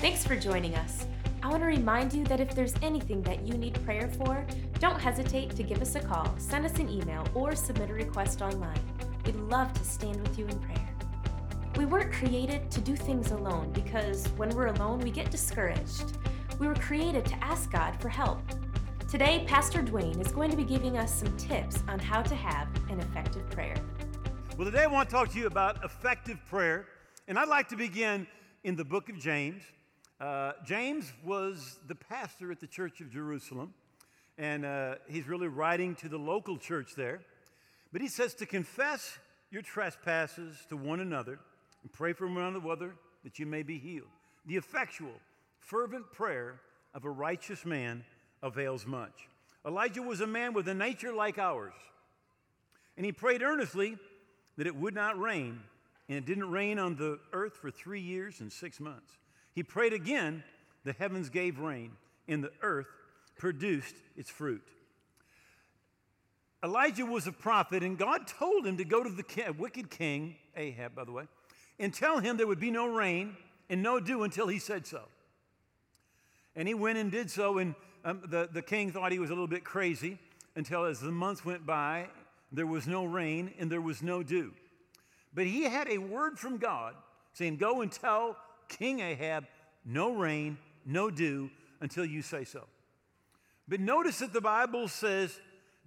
Thanks for joining us. I want to remind you that if there's anything that you need prayer for, don't hesitate to give us a call, send us an email, or submit a request online. We'd love to stand with you in prayer. We weren't created to do things alone because when we're alone, we get discouraged. We were created to ask God for help. Today, Pastor Duane is going to be giving us some tips on how to have an effective prayer. Well, today I want to talk to you about effective prayer, and I'd like to begin in the book of James. Uh, James was the pastor at the church of Jerusalem, and uh, he's really writing to the local church there. But he says to confess your trespasses to one another and pray for one another that you may be healed. The effectual, fervent prayer of a righteous man avails much. Elijah was a man with a nature like ours, and he prayed earnestly that it would not rain, and it didn't rain on the earth for three years and six months. He prayed again, the heavens gave rain, and the earth produced its fruit. Elijah was a prophet, and God told him to go to the wicked king, Ahab, by the way, and tell him there would be no rain and no dew until he said so. And he went and did so, and um, the, the king thought he was a little bit crazy until as the months went by, there was no rain and there was no dew. But he had a word from God saying, Go and tell King Ahab, no rain, no dew until you say so. But notice that the Bible says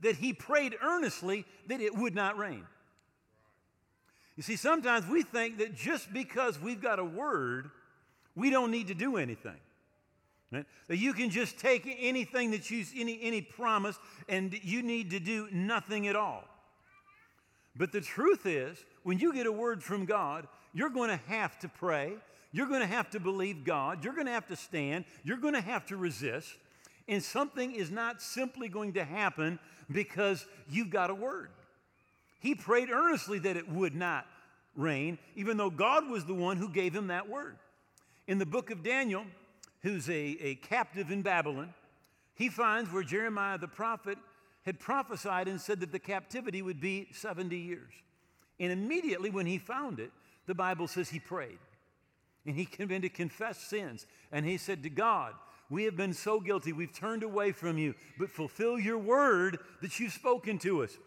that he prayed earnestly that it would not rain. You see, sometimes we think that just because we've got a word, we don't need to do anything. Right? That you can just take anything that you, any, any promise, and you need to do nothing at all. But the truth is, when you get a word from God, you're going to have to pray. You're going to have to believe God. You're going to have to stand. You're going to have to resist. And something is not simply going to happen because you've got a word. He prayed earnestly that it would not rain, even though God was the one who gave him that word. In the book of Daniel, who's a, a captive in Babylon, he finds where Jeremiah the prophet had prophesied and said that the captivity would be 70 years. And immediately when he found it, the Bible says he prayed. And he began to confess sins. And he said to God, We have been so guilty. We've turned away from you, but fulfill your word that you've spoken to us.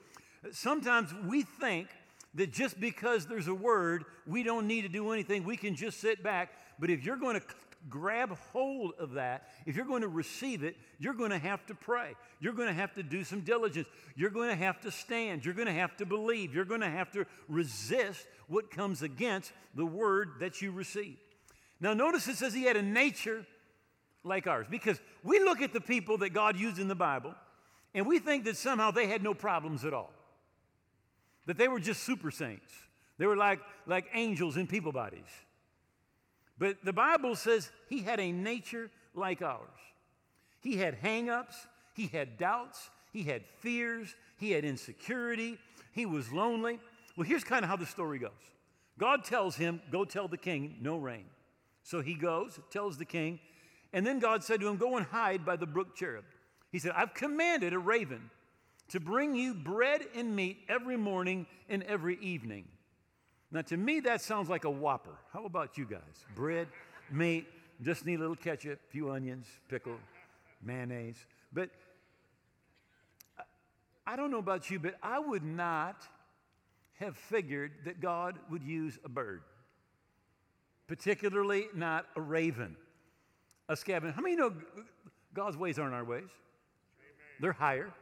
Sometimes we think that just because there's a word, we don't need to do anything. We can just sit back. But if you're going to grab hold of that, if you're going to receive it, you're going to have to pray. You're going to have to do some diligence. You're going to have to stand. You're going to have to believe. You're going to have to resist what comes against the word that you receive. Now, notice it says he had a nature like ours because we look at the people that God used in the Bible and we think that somehow they had no problems at all, that they were just super saints. They were like, like angels in people bodies. But the Bible says he had a nature like ours. He had hang ups, he had doubts, he had fears, he had insecurity, he was lonely. Well, here's kind of how the story goes God tells him, Go tell the king, no rain. So he goes, tells the king, and then God said to him, Go and hide by the brook Cherith. He said, I've commanded a raven to bring you bread and meat every morning and every evening. Now, to me, that sounds like a whopper. How about you guys? Bread, meat, just need a little ketchup, a few onions, pickle, mayonnaise. But I don't know about you, but I would not have figured that God would use a bird, particularly not a raven, a scavenge. How many know God's ways aren't our ways? Amen. They're higher.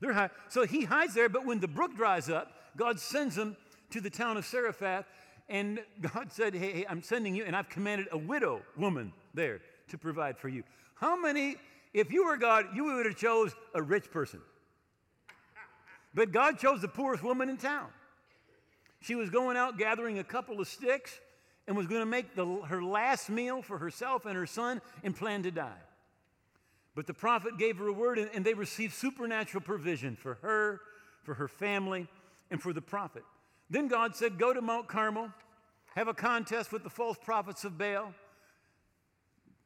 They're high. So he hides there, but when the brook dries up, God sends him to the town of Zarephath, and God said, hey, hey, I'm sending you, and I've commanded a widow woman there to provide for you. How many, if you were God, you would have chose a rich person. But God chose the poorest woman in town. She was going out gathering a couple of sticks and was going to make the, her last meal for herself and her son and plan to die. But the prophet gave her a word, and, and they received supernatural provision for her, for her family, and for the prophet. Then God said, Go to Mount Carmel, have a contest with the false prophets of Baal,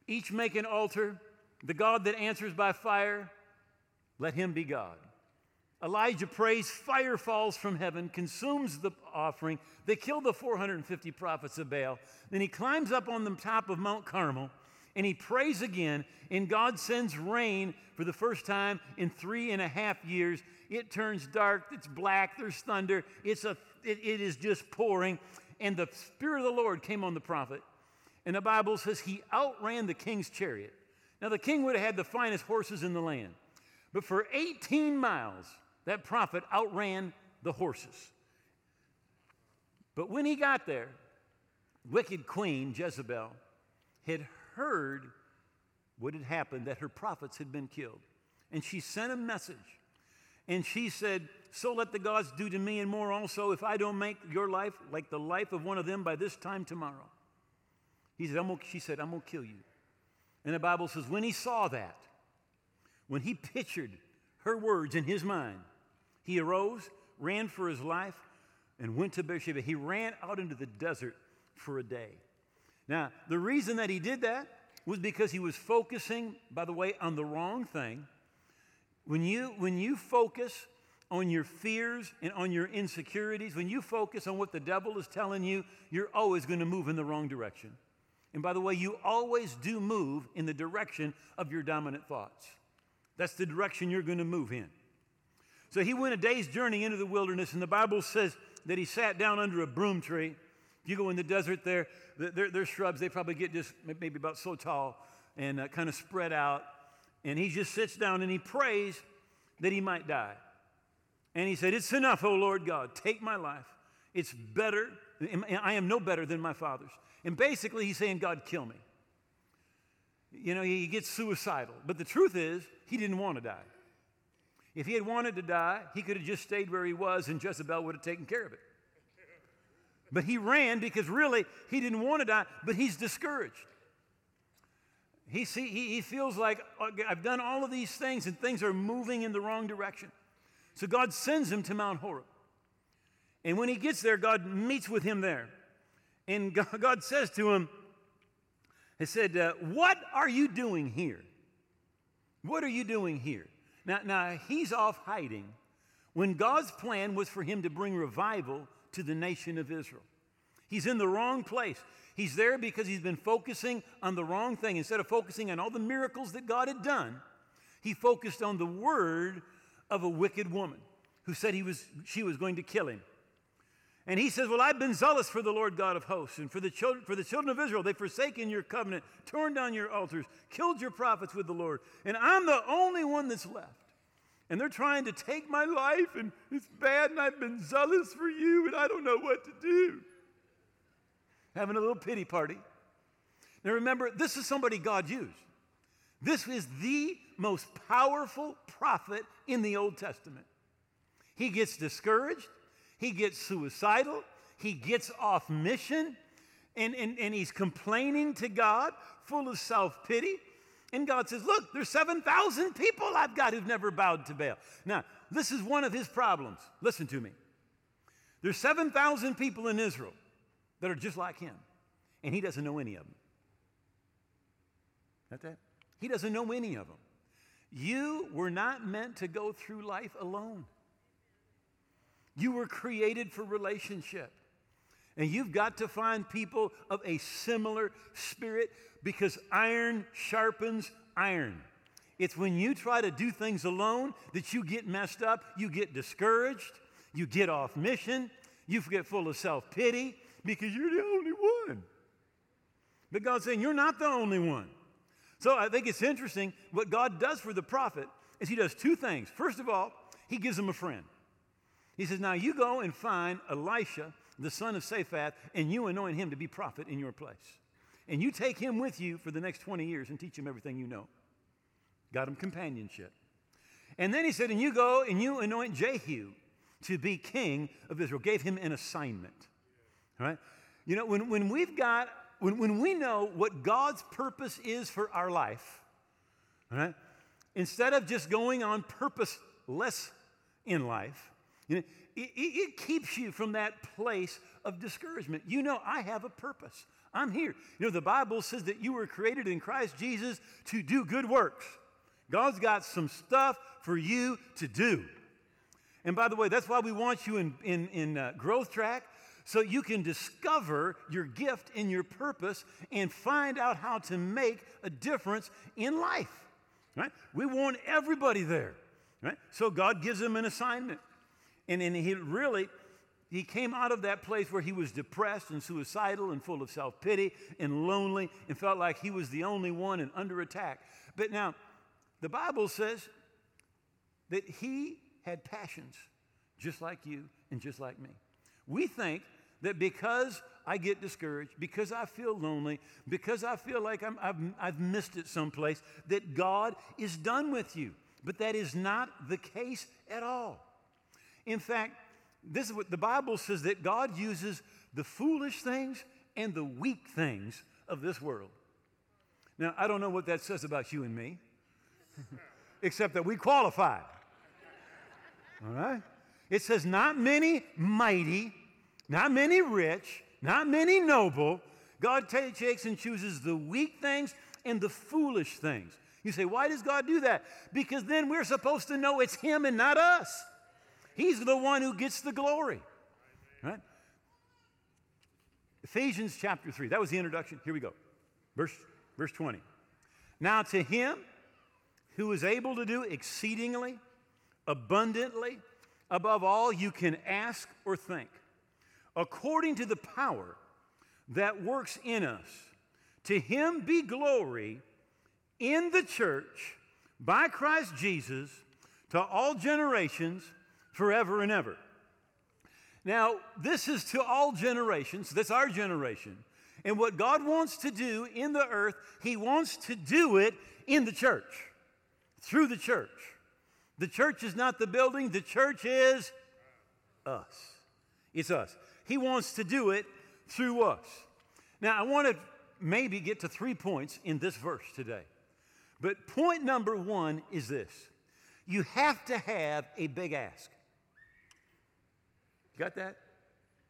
each make an altar. The God that answers by fire, let him be God. Elijah prays, fire falls from heaven, consumes the offering. They kill the 450 prophets of Baal. Then he climbs up on the top of Mount Carmel And he prays again, and God sends rain for the first time in three and a half years. It turns dark, it's black, there's thunder, it's a, it, it is just pouring. And the Spirit of the Lord came on the prophet. And the Bible says he outran the king's chariot. Now, the king would have had the finest horses in the land. But for 18 miles, that prophet outran the horses. But when he got there, wicked queen Jezebel had heard what had happened, that her prophets had been killed. And she sent a message. And she said, So let the gods do to me and more also if I don't make your life like the life of one of them by this time tomorrow. He said, I'm she said, I'm going to kill you. And the Bible says, when he saw that, when he pictured her words in his mind, he arose, ran for his life, and went to Beersheba. He ran out into the desert for a day. Now, the reason that he did that was because he was focusing, by the way, on the wrong thing. When you, when you focus on your fears and on your insecurities, when you focus on what the devil is telling you, you're always going to move in the wrong direction. And by the way, you always do move in the direction of your dominant thoughts. That's the direction you're going to move in. So he went a day's journey into the wilderness, and the Bible says that he sat down under a broom tree. If you go in the desert there, their shrubs, they probably get just maybe about so tall and uh, kind of spread out. And he just sits down and he prays that he might die. And he said, It's enough, O Lord God, take my life. It's better, I am no better than my father's. And basically, he's saying, God, kill me. You know, he gets suicidal. But the truth is, he didn't want to die. If he had wanted to die, he could have just stayed where he was and Jezebel would have taken care of it. But he ran because really he didn't want to die, but he's discouraged. He, see, he, he feels like I've done all of these things and things are moving in the wrong direction. So God sends him to Mount Horeb. And when he gets there, God meets with him there. And God says to him, He said, uh, What are you doing here? What are you doing here? Now, now, he's off hiding when God's plan was for him to bring revival to the nation of Israel. He's in the wrong place. He's there because he's been focusing on the wrong thing. Instead of focusing on all the miracles that God had done, he focused on the word of a wicked woman who said he was, she was going to kill him. And he says, Well, I've been zealous for the Lord God of hosts and for the children, for the children of Israel. They've forsaken your covenant, torn down your altars, killed your prophets with the Lord. And I'm the only one that's left. And they're trying to take my life, and it's bad, and I've been zealous for you, and I don't know what to do. Having a little pity party. Now remember, this is somebody God used. This is the most powerful prophet in the Old Testament. He gets discouraged. He gets suicidal. He gets off mission. And, and, and he's complaining to God, full of self pity. And God says, Look, there's 7,000 people I've got who've never bowed to Baal. Now, this is one of his problems. Listen to me. There's 7,000 people in Israel that are just like him, and he doesn't know any of them. Got that? He doesn't know any of them. You were not meant to go through life alone. You were created for relationship. And you've got to find people of a similar spirit because iron sharpens iron. It's when you try to do things alone that you get messed up, you get discouraged, you get off mission, you get full of self pity because you're the only one. But God's saying, You're not the only one. So I think it's interesting what God does for the prophet is he does two things. First of all, he gives him a friend. He says, Now you go and find Elisha, the son of Shaphat, and you anoint him to be prophet in your place. And you take him with you for the next 20 years and teach him everything you know. Got him companionship. And then he said, And you go and you anoint Jehu to be king of Israel. Gave him an assignment. All right? You know, when, when we've got, when, when we know what God's purpose is for our life, all right, instead of just going on purposeless in life, you know, it, it, keeps you from that place of discouragement. You know, I have a purpose. I'm here. You know, the Bible says that you were created in Christ Jesus to do good works. God's got some stuff for you to do. And by the way, that's why we want you in, in, in uh, growth track so you can discover your gift and your purpose and find out how to make a difference in life. Right? We want everybody there. Right? So God gives them an assignment. And, and he really, he came out of that place where he was depressed and suicidal and full of self pity and lonely and felt like he was the only one and under attack. But now, the Bible says that he had passions just like you and just like me. We think that because I get discouraged, because I feel lonely, because I feel like i have I've missed it someplace, that God is done with you. But that is not the case at all. In fact, this is what the Bible says that God uses the foolish things and the weak things of this world. Now, I don't know what that says about you and me, except that we qualify. All right? It says, not many mighty, not many rich, not many noble. God takes and chooses the weak things and the foolish things. You say, why does God do that? Because then we're supposed to know it's Him and not us. He's the one who gets the glory. Right? Ephesians chapter 3. That was the introduction. Here we go. Verse, verse 20. Now to him who is able to do exceedingly, abundantly, above all you can ask or think, according to the power that works in us. To him be glory in the church by Christ Jesus to all generations forever and ever. Now, this is to all generations. That's our generation. And what God wants to do in the earth, He wants to do it in the church, through the church. The church is not the building, the church is us. It's us. He wants to do it through us. Now, I want to maybe get to three points in this verse today. But point number one is this you have to have a big ask. Got that?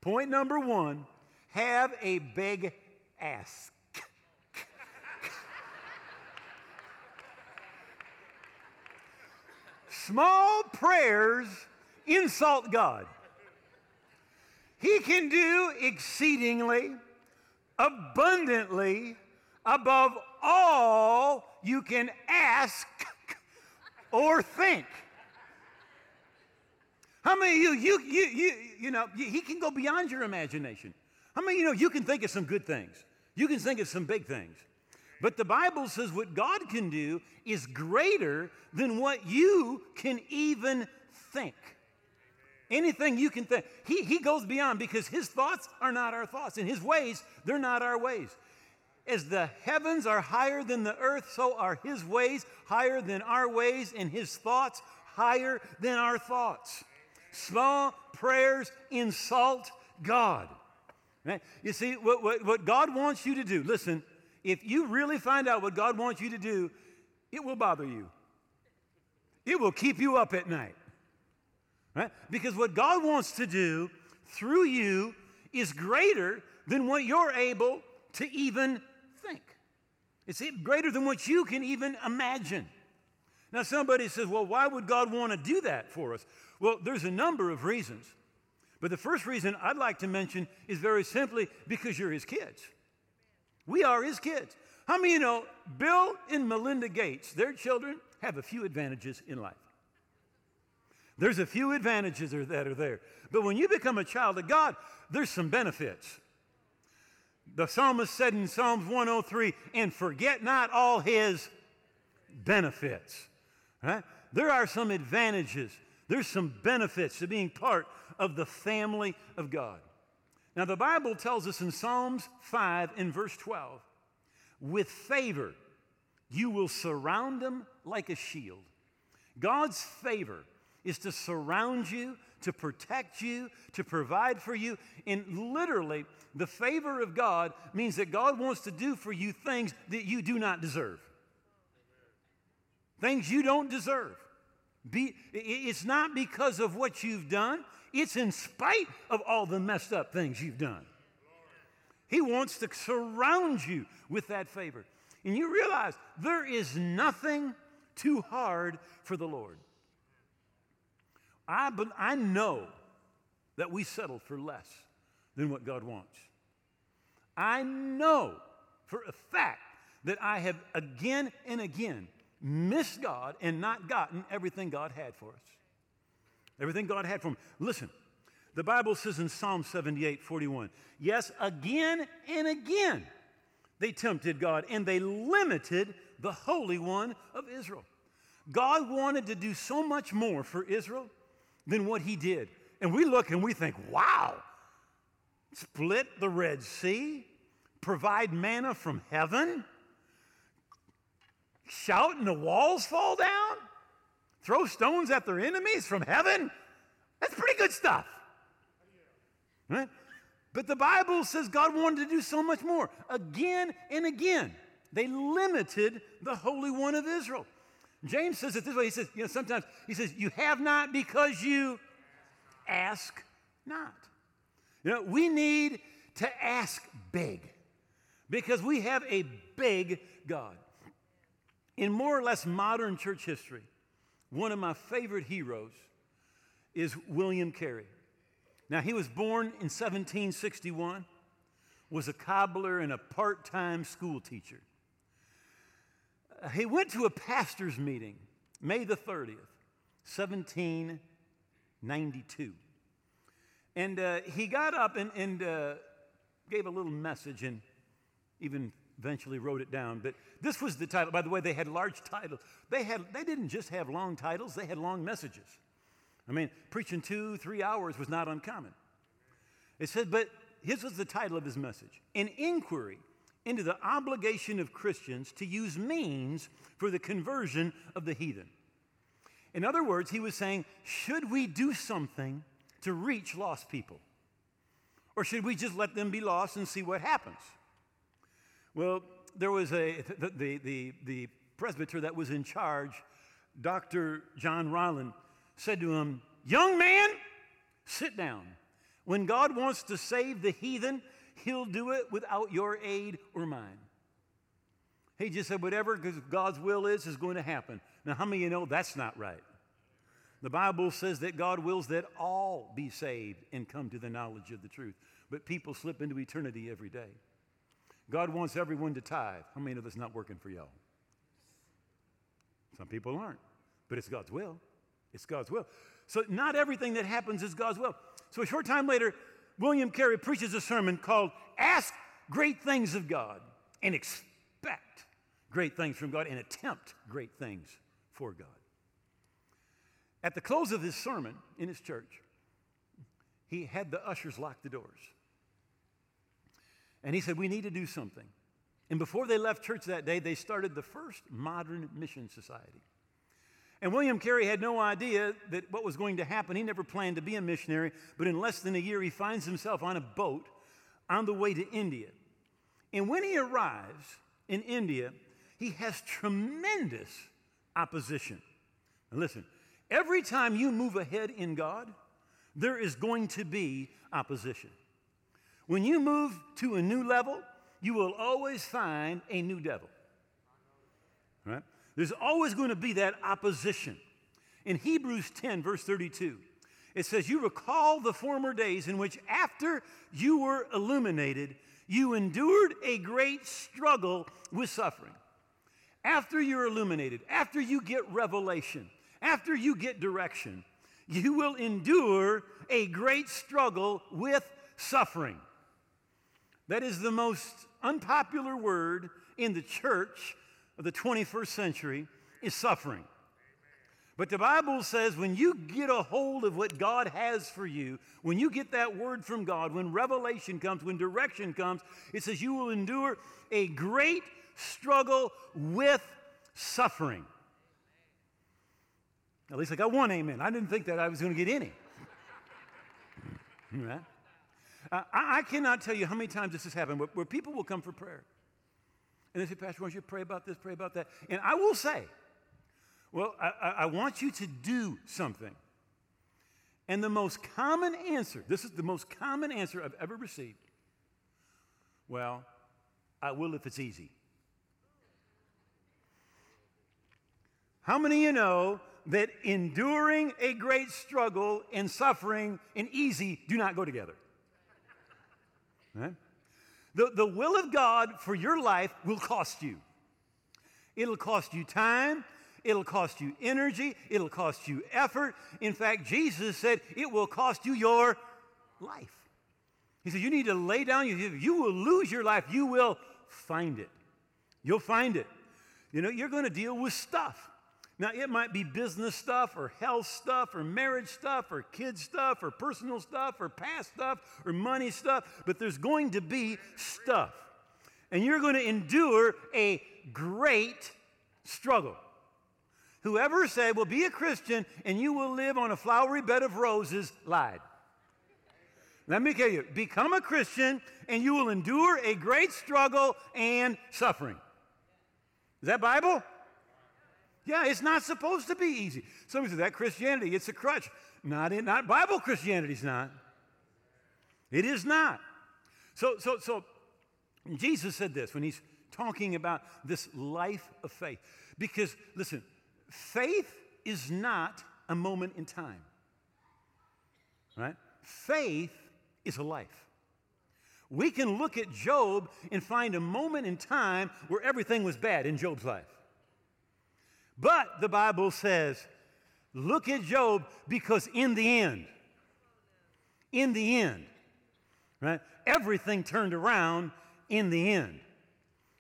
Point number one have a big ask. Small prayers insult God. He can do exceedingly, abundantly, above all you can ask or think. How many of you, you, you, you, you know, he can go beyond your imagination. How many you know you can think of some good things? You can think of some big things. But the Bible says what God can do is greater than what you can even think. Anything you can think. He, he goes beyond because his thoughts are not our thoughts, and his ways, they're not our ways. As the heavens are higher than the earth, so are his ways higher than our ways, and his thoughts higher than our thoughts. Small prayers insult God. You see, what, what, what God wants you to do, listen, if you really find out what God wants you to do, it will bother you. It will keep you up at night. Right? Because what God wants to do through you is greater than what you're able to even think. It's greater than what you can even imagine. Now, somebody says, well, why would God want to do that for us? Well, there's a number of reasons. But the first reason I'd like to mention is very simply because you're his kids. We are his kids. How many you know Bill and Melinda Gates, their children, have a few advantages in life? There's a few advantages that are there. But when you become a child of God, there's some benefits. The psalmist said in Psalms 103, and forget not all his benefits. Right? There are some advantages, there's some benefits to being part of the family of God. Now, the Bible tells us in Psalms 5 in verse 12, with favor you will surround them like a shield. God's favor is to surround you, to protect you, to provide for you. And literally, the favor of God means that God wants to do for you things that you do not deserve. Things you don't deserve. Be, it's not because of what you've done, it's in spite of all the messed up things you've done. He wants to surround you with that favor. And you realize there is nothing too hard for the Lord. I, but I know that we settle for less than what God wants. I know for a fact that I have again and again missed God and not gotten everything God had for us. Everything God had for me. Listen, the Bible says in Psalm 78 41, yes, again and again they tempted God and they limited the Holy One of Israel. God wanted to do so much more for Israel than what he did. And we look and we think, wow, split the Red Sea, provide manna from heaven, shout and the walls fall down, throw stones at their enemies from heaven. That's pretty good stuff. Right? But the Bible says God wanted to do so much more. Again and again, they limited the Holy One of Israel. James says it this way. He says, you know, sometimes he says, you have not because you ask not. You know, we need to ask big because we have a big God. In more or less modern church history, one of my favorite heroes is William Carey. Now, he was born in 1761, was a cobbler and a part time school teacher. Uh, he went to a pastor's meeting May the 30th, 1792. And uh, he got up and, and uh, gave a little message and even eventually wrote it down. But this was the title. By the way, they had large titles. They, had, they didn't just have long titles, they had long messages. I mean, preaching two, three hours was not uncommon. It said, but his was the title of his message An Inquiry into the Obligation of Christians to Use Means for the Conversion of the Heathen. In other words, he was saying, should we do something to reach lost people? Or should we just let them be lost and see what happens? Well, there was a, the, the, the, the presbyter that was in charge, Dr. John Ryland, said to him, Young man, sit down. When God wants to save the heathen, he'll do it without your aid or mine. He just said, whatever God's will is, is going to happen. Now, how many of you know that's not right? The Bible says that God wills that all be saved and come to the knowledge of the truth. But people slip into eternity every day. God wants everyone to tithe. How many of that's not working for y'all? Some people aren't, but it's God's will. It's God's will. So, not everything that happens is God's will. So, a short time later, William Carey preaches a sermon called Ask Great Things of God and Expect Great Things from God and Attempt Great Things for God. At the close of his sermon in his church, he had the ushers lock the doors. And he said, We need to do something. And before they left church that day, they started the first modern mission society. And William Carey had no idea that what was going to happen. He never planned to be a missionary, but in less than a year, he finds himself on a boat on the way to India. And when he arrives in India, he has tremendous opposition. And listen, every time you move ahead in God, there is going to be opposition. When you move to a new level, you will always find a new devil. Right? There's always going to be that opposition. In Hebrews 10, verse 32, it says, You recall the former days in which, after you were illuminated, you endured a great struggle with suffering. After you're illuminated, after you get revelation, after you get direction, you will endure a great struggle with suffering. That is the most unpopular word in the church of the 21st century is suffering. But the Bible says when you get a hold of what God has for you, when you get that word from God, when revelation comes, when direction comes, it says you will endure a great struggle with suffering. At least I got one amen. I didn't think that I was going to get any. right? Uh, I, I, cannot tell you how many times this has happened where, where people will come for prayer. And they say, Pastor, why don't you pray about this, pray about that? And I will say, well, I, I want you to do something. And the most common answer, this is the most common answer I've ever received. Well, I will if it's easy. How many of you know that enduring a great struggle and suffering and easy do not go together? Right? The, the will of God for your life will cost you. It'll cost you time. It'll cost you energy. It'll cost you effort. In fact, Jesus said it will cost you your life. He said, You need to lay down. You, you will lose your life. You will find it. You'll find it. You know, you're going to deal with stuff. Now, it might be business stuff or health stuff or marriage stuff or kids stuff or personal stuff or past stuff or money stuff, but there's going to be stuff. And you're going to endure a great struggle. Whoever said, well, be a Christian and you will live on a flowery bed of roses, lied. Let me tell you, become a Christian and you will endure a great struggle and suffering. Is that Bible? Yeah, it's not supposed to be easy. Somebody said that Christianity, it's a crutch. Not in, not Bible Christianity's not. It is not. So, so, so Jesus said this when he's talking about this life of faith. Because, listen, faith is not a moment in time. Right? Faith is a life. We can look at Job and find a moment in time where everything was bad in Job's life. But the Bible says, look at Job because in the end, in the end, right, everything turned around in the end.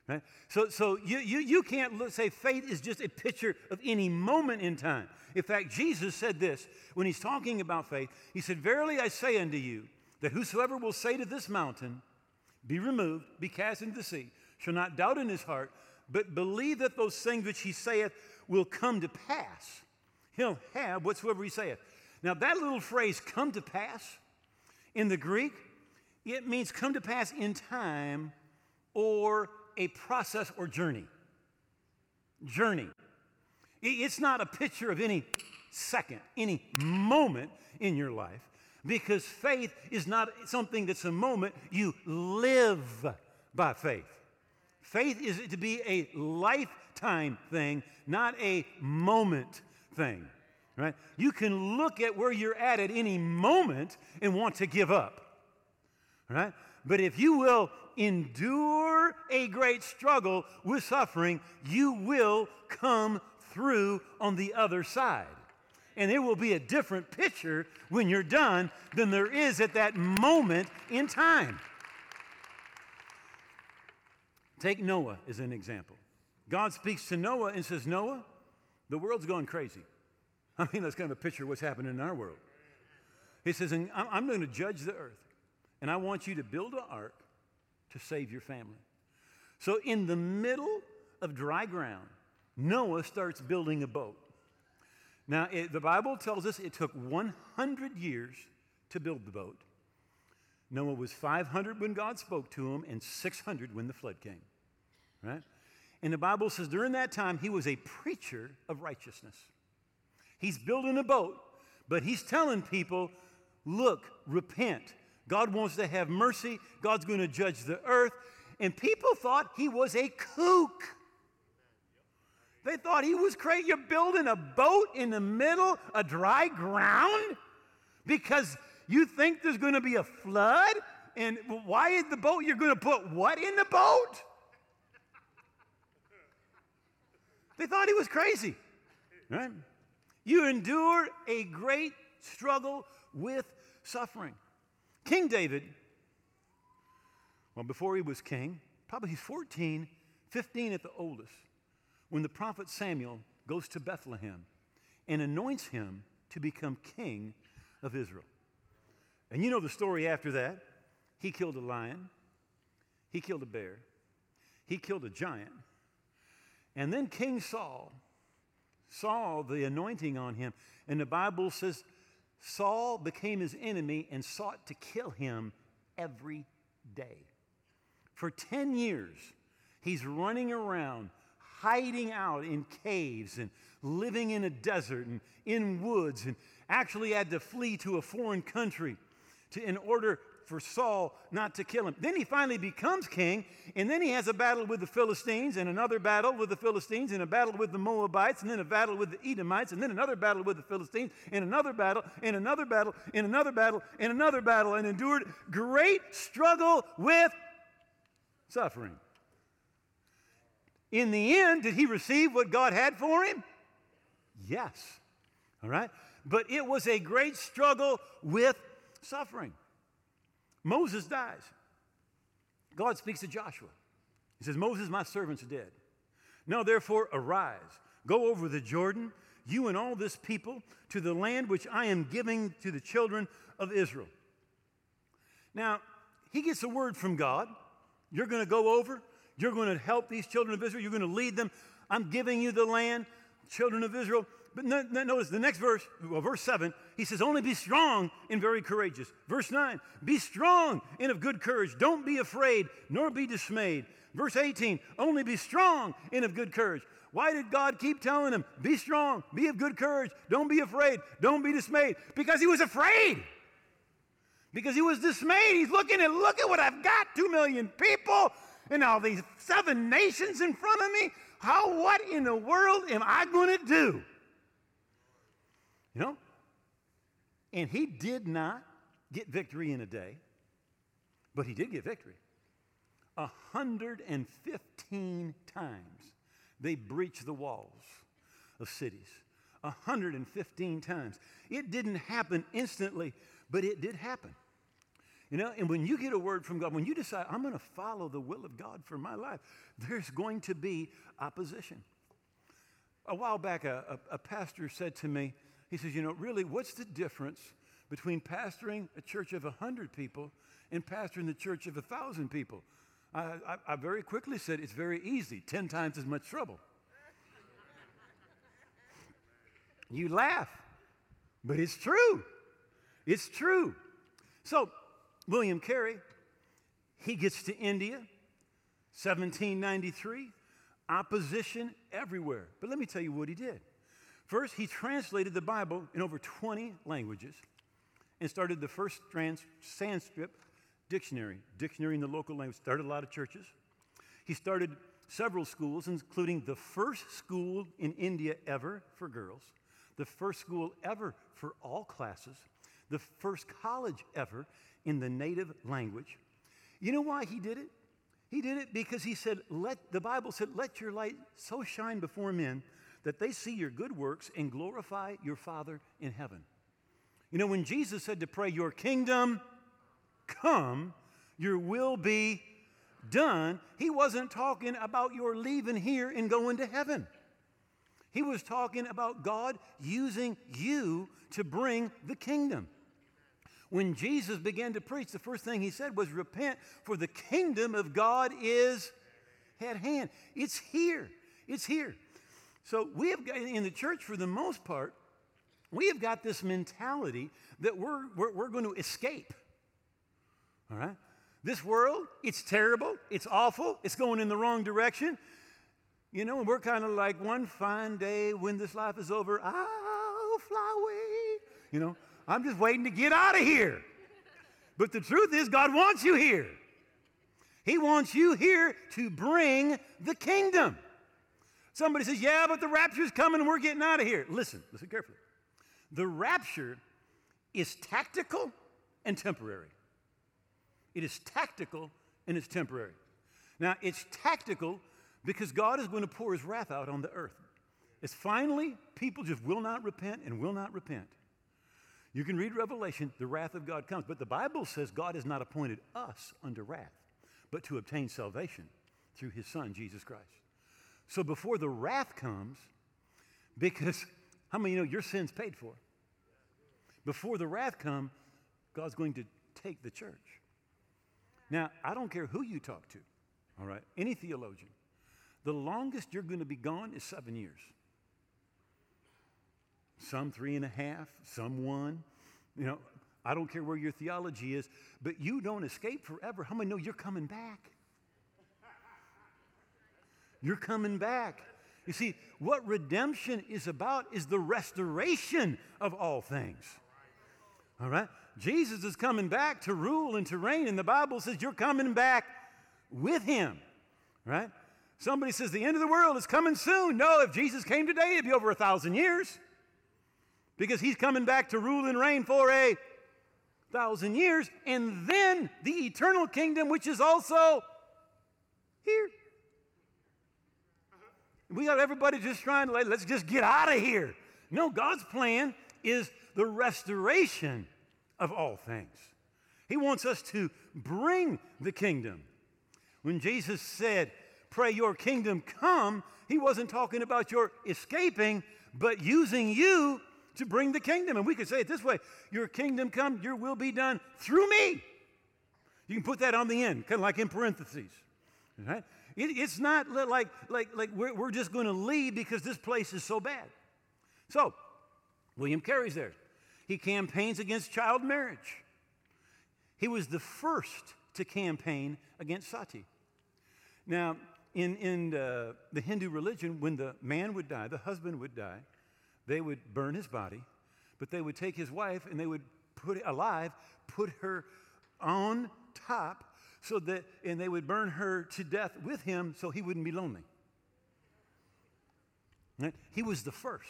Right? So, so you, you, you can't look, say faith is just a picture of any moment in time. In fact, Jesus said this when he's talking about faith. He said, Verily I say unto you, that whosoever will say to this mountain, Be removed, be cast into the sea, shall not doubt in his heart, but believe that those things which he saith will come to pass. He'll have whatsoever he saith. Now, that little phrase, come to pass, in the Greek, it means come to pass in time or a process or journey. Journey. It's not a picture of any second, any moment in your life, because faith is not something that's a moment. You live by faith. Faith is to be a lifetime thing, not a moment thing. Right? You can look at where you're at at any moment and want to give up. Right? But if you will endure a great struggle with suffering, you will come through on the other side. And it will be a different picture when you're done than there is at that moment in time. Take Noah as an example. God speaks to Noah and says, Noah, the world's going crazy. I mean, that's kind of a picture of what's happening in our world. He says, and I'm going to judge the earth, and I want you to build an ark to save your family. So, in the middle of dry ground, Noah starts building a boat. Now, it, the Bible tells us it took 100 years to build the boat. Noah was 500 when God spoke to him, and 600 when the flood came right? And the Bible says during that time, he was a preacher of righteousness. He's building a boat, but he's telling people, look, repent. God wants to have mercy. God's going to judge the earth. And people thought he was a kook. They thought he was crazy. You're building a boat in the middle of dry ground because you think there's going to be a flood? And why is the boat? You're going to put what in the boat? They thought he was crazy, right? You endure a great struggle with suffering. King David, well, before he was king, probably he's 14, 15 at the oldest, when the prophet Samuel goes to Bethlehem and anoints him to become king of Israel. And you know the story after that. He killed a lion, he killed a bear, he killed a giant, and then King Saul saw the anointing on him, and the Bible says Saul became his enemy and sought to kill him every day. For 10 years, he's running around, hiding out in caves and living in a desert and in woods, and actually had to flee to a foreign country to, in order for Saul not to kill him. Then he finally becomes king, and then he has a battle with the Philistines, and another battle with the Philistines, and a battle with the Moabites, and then a battle with the Edomites, and then another battle with the Philistines, and another battle, and another battle, and another battle, and another battle, and endured great struggle with suffering. In the end, did he receive what God had for him? Yes. All right? But it was a great struggle with suffering. Moses dies. God speaks to Joshua. He says, Moses, my servant's dead. Now, therefore, arise, go over the Jordan, you and all this people, to the land which I am giving to the children of Israel. Now, he gets a word from God. You're going to go over, you're going to help these children of Israel, you're going to lead them. I'm giving you the land, children of Israel. But notice the next verse, well, verse 7, he says, Only be strong and very courageous. Verse 9, be strong and of good courage. Don't be afraid, nor be dismayed. Verse 18, only be strong and of good courage. Why did God keep telling him, Be strong, be of good courage, don't be afraid, don't be dismayed? Because he was afraid. Because he was dismayed. He's looking at, look at what I've got two million people and all these seven nations in front of me. How, what in the world am I going to do? You know? And he did not get victory in a day, but he did get victory. 115 times they breached the walls of cities. 115 times. It didn't happen instantly, but it did happen. You know, and when you get a word from God, when you decide, I'm going to follow the will of God for my life, there's going to be opposition. A while back, a, a, a pastor said to me, he says, You know, really, what's the difference between pastoring a church of 100 people and pastoring the church of 1,000 people? I, I, I very quickly said, It's very easy, 10 times as much trouble. you laugh, but it's true. It's true. So, William Carey, he gets to India, 1793, opposition everywhere. But let me tell you what he did. First, he translated the Bible in over 20 languages and started the first trans- Sanskrit dictionary, dictionary in the local language, started a lot of churches. He started several schools, including the first school in India ever for girls, the first school ever for all classes, the first college ever in the native language. You know why he did it? He did it because he said, let the Bible said, let your light so shine before men that they see your good works and glorify your Father in heaven. You know, when Jesus said to pray, Your kingdom come, your will be done, he wasn't talking about your leaving here and going to heaven. He was talking about God using you to bring the kingdom. When Jesus began to preach, the first thing he said was, Repent, for the kingdom of God is at hand. It's here. It's here. So we have got, in the church, for the most part, we have got this mentality that we're, we're, we're going to escape. All right? This world, it's terrible, it's awful, it's going in the wrong direction. You know, and we're kind of like one fine day when this life is over, I'll fly away. You know, I'm just waiting to get out of here. But the truth is, God wants you here. He wants you here to bring the kingdom. Somebody says, Yeah, but the rapture's coming and we're getting out of here. Listen, listen carefully. The rapture is tactical and temporary. It is tactical and it's temporary. Now, it's tactical because God is going to pour his wrath out on the earth. It's finally, people just will not repent and will not repent. You can read Revelation, the wrath of God comes. But the Bible says God has not appointed us under wrath, but to obtain salvation through his Son, Jesus Christ. So before the wrath comes, because how many you know your sin's paid for? Before the wrath comes, God's going to take the church. Now, I don't care who you talk to, all right, any theologian. The longest you're going to be gone is seven years. Some three and a half, some one. You know, I don't care where your theology is, but you don't escape forever. How many know you're coming back? You're coming back. You see, what redemption is about is the restoration of all things. All right? Jesus is coming back to rule and to reign, and the Bible says you're coming back with him, right? Somebody says the end of the world is coming soon. No, if Jesus came today, it'd be over a thousand years because he's coming back to rule and reign for a thousand years, and then the eternal kingdom, which is also here. We got everybody just trying to, like, let's just get out of here. No, God's plan is the restoration of all things. He wants us to bring the kingdom. When Jesus said, Pray your kingdom come, he wasn't talking about your escaping, but using you to bring the kingdom. And we could say it this way Your kingdom come, your will be done through me. You can put that on the end, kind of like in parentheses. Right? It, it's not like, like, like we're, we're just going to leave because this place is so bad. So, William Carey's there. He campaigns against child marriage. He was the first to campaign against sati. Now, in, in uh, the Hindu religion, when the man would die, the husband would die, they would burn his body, but they would take his wife and they would put her alive, put her on top, so that, and they would burn her to death with him so he wouldn't be lonely. Right? He was the first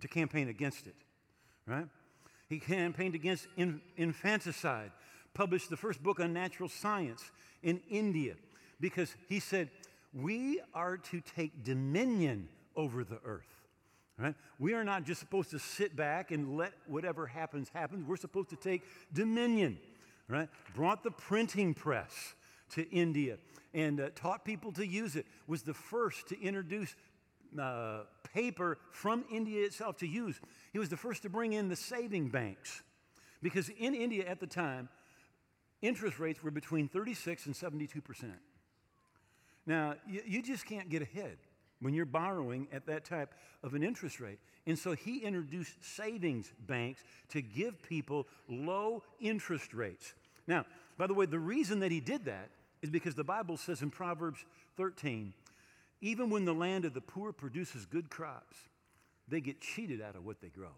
to campaign against it, right? He campaigned against in, infanticide, published the first book on natural science in India because he said, We are to take dominion over the earth. Right? We are not just supposed to sit back and let whatever happens happen. We're supposed to take dominion. Right? Brought the printing press to India and uh, taught people to use it. Was the first to introduce uh, paper from India itself to use. He was the first to bring in the saving banks because in India at the time, interest rates were between 36 and 72 percent. Now, you, you just can't get ahead when you're borrowing at that type of an interest rate. And so he introduced savings banks to give people low interest rates. Now, by the way, the reason that he did that is because the Bible says in Proverbs 13, even when the land of the poor produces good crops, they get cheated out of what they grow.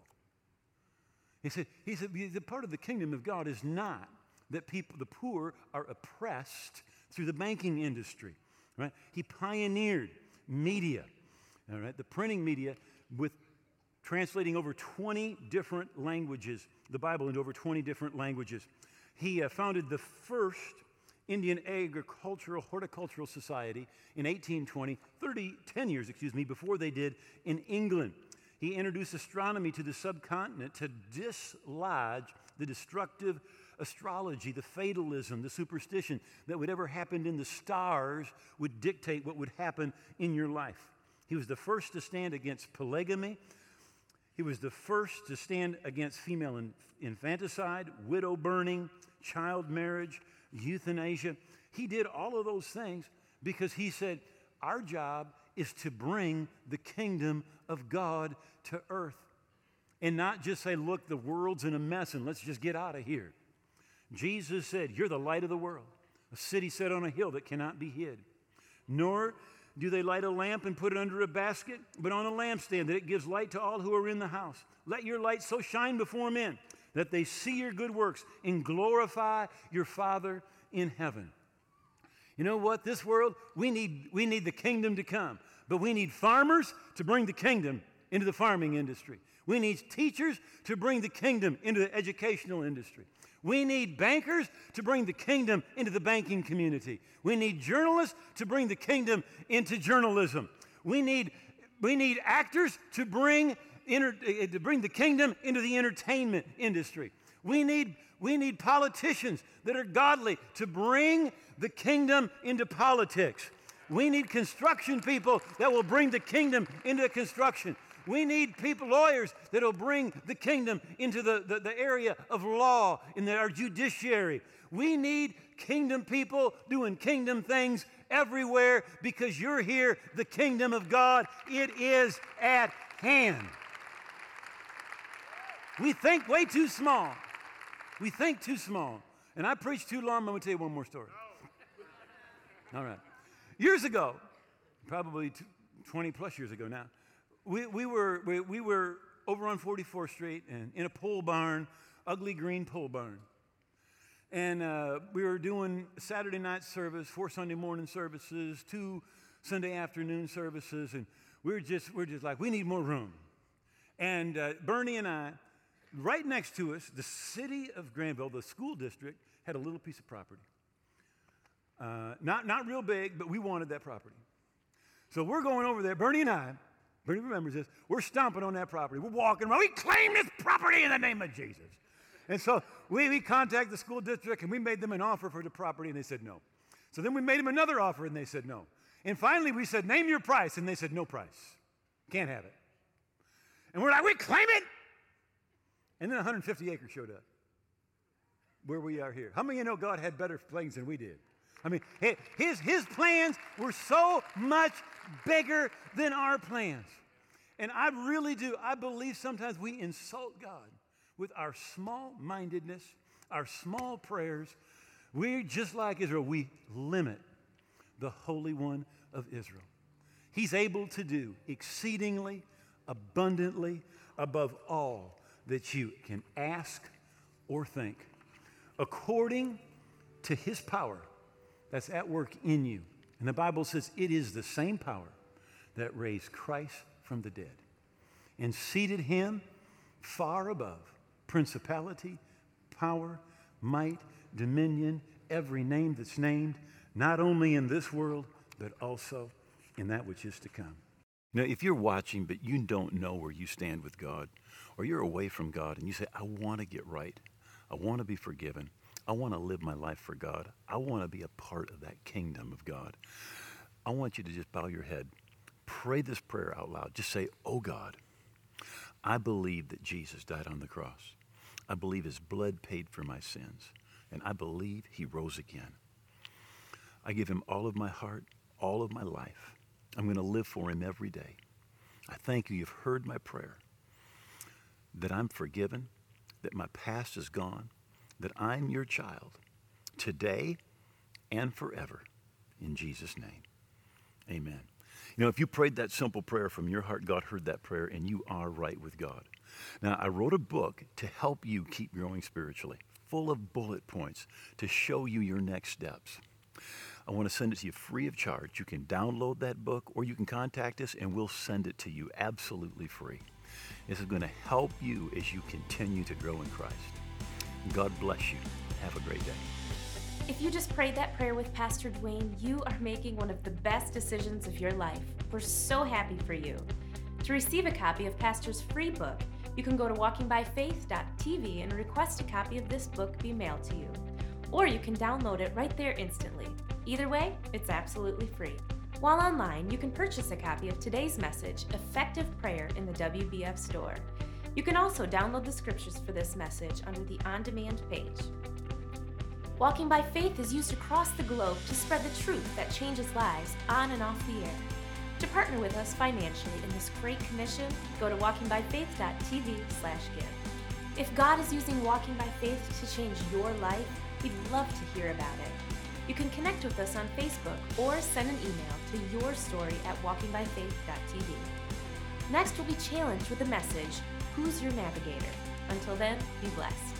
He said, he said the part of the kingdom of God is not that people, the poor, are oppressed through the banking industry. Right? He pioneered media, all right, the printing media with translating over 20 different languages, the Bible into over 20 different languages. He uh, founded the first Indian Agricultural Horticultural Society in 1820, 30, 10 years, excuse me, before they did in England. He introduced astronomy to the subcontinent to dislodge the destructive astrology, the fatalism, the superstition that whatever happened in the stars would dictate what would happen in your life. He was the first to stand against polygamy. He was the first to stand against female infanticide, widow burning, child marriage, euthanasia. He did all of those things because he said, Our job is to bring the kingdom of God to earth. And not just say, Look, the world's in a mess and let's just get out of here. Jesus said, You're the light of the world, a city set on a hill that cannot be hid. Nor do they light a lamp and put it under a basket, but on a lampstand that it gives light to all who are in the house. Let your light so shine before men that they see your good works and glorify your Father in heaven. You know what? This world, we need, we need the kingdom to come, but we need farmers to bring the kingdom into the farming industry. We need teachers to bring the kingdom into the educational industry. We need bankers to bring the kingdom into the banking community. We need journalists to bring the kingdom into journalism. We need, we need actors to bring, inter, eh, to bring the kingdom into the entertainment industry. We need, we need politicians that are godly to bring the kingdom into politics. We need construction people that will bring the kingdom into construction. We need people, lawyers, that will bring the kingdom into the, the, the area of law in our judiciary. We need kingdom people doing kingdom things everywhere because you're here, the kingdom of God. It is at hand. We think way too small. We think too small. And I preach too long, I'm going to tell you one more story. Oh. All right. Years ago, probably 20 plus years ago now, we, we, were, we, we were over on 44th Street and in a pole barn ugly green pole barn. And uh, we were doing Saturday night service, four Sunday morning services, two Sunday afternoon services, and we were just, we are just like, we need more room. And uh, Bernie and I, right next to us, the city of Grandville, the school district, had a little piece of property. Uh, not, not real big, but we wanted that property. So we're going over there, Bernie and I, Bernie remembers this, we're stomping on that property. We're walking around, we claim this property in the name of Jesus. And so we, we contacted the school district and we made them an offer for the property and they said no. So then we made them another offer and they said no. And finally we said, name your price. And they said, no price. Can't have it. And we're like, we claim it. And then 150 acres showed up where we are here. How many of you know God had better plans than we did? I mean, his, his plans were so much bigger than our plans. And I really do. I believe sometimes we insult God with our small mindedness, our small prayers. We're just like Israel. We limit the Holy One of Israel. He's able to do exceedingly, abundantly, above all that you can ask or think, according to his power that's at work in you. And the Bible says it is the same power that raised Christ from the dead and seated him far above principality, power, might, dominion, every name that's named, not only in this world, but also in that which is to come. Now, if you're watching, but you don't know where you stand with God, or you're away from God and you say, I want to get right, I want to be forgiven, I want to live my life for God, I want to be a part of that kingdom of God, I want you to just bow your head. Pray this prayer out loud. Just say, Oh God, I believe that Jesus died on the cross. I believe his blood paid for my sins. And I believe he rose again. I give him all of my heart, all of my life. I'm going to live for him every day. I thank you. You've heard my prayer. That I'm forgiven, that my past is gone, that I'm your child today and forever. In Jesus' name, amen. You know, if you prayed that simple prayer from your heart, God heard that prayer, and you are right with God. Now, I wrote a book to help you keep growing spiritually, full of bullet points to show you your next steps. I want to send it to you free of charge. You can download that book or you can contact us and we'll send it to you absolutely free. This is going to help you as you continue to grow in Christ. God bless you. Have a great day. If you just prayed that prayer with Pastor Duane, you are making one of the best decisions of your life. We're so happy for you. To receive a copy of Pastor's free book, you can go to walkingbyfaith.tv and request a copy of this book be mailed to you. Or you can download it right there instantly. Either way, it's absolutely free. While online, you can purchase a copy of today's message, Effective Prayer, in the WBF store. You can also download the scriptures for this message under the On Demand page. Walking by Faith is used across the globe to spread the truth that changes lives on and off the air. To partner with us financially in this great commission, go to walkingbyfaith.tv/give. If God is using Walking by Faith to change your life, we'd love to hear about it. You can connect with us on Facebook or send an email to your story at walkingbyfaith.tv. Next, we'll be challenged with a message, Who's Your Navigator? Until then, be blessed.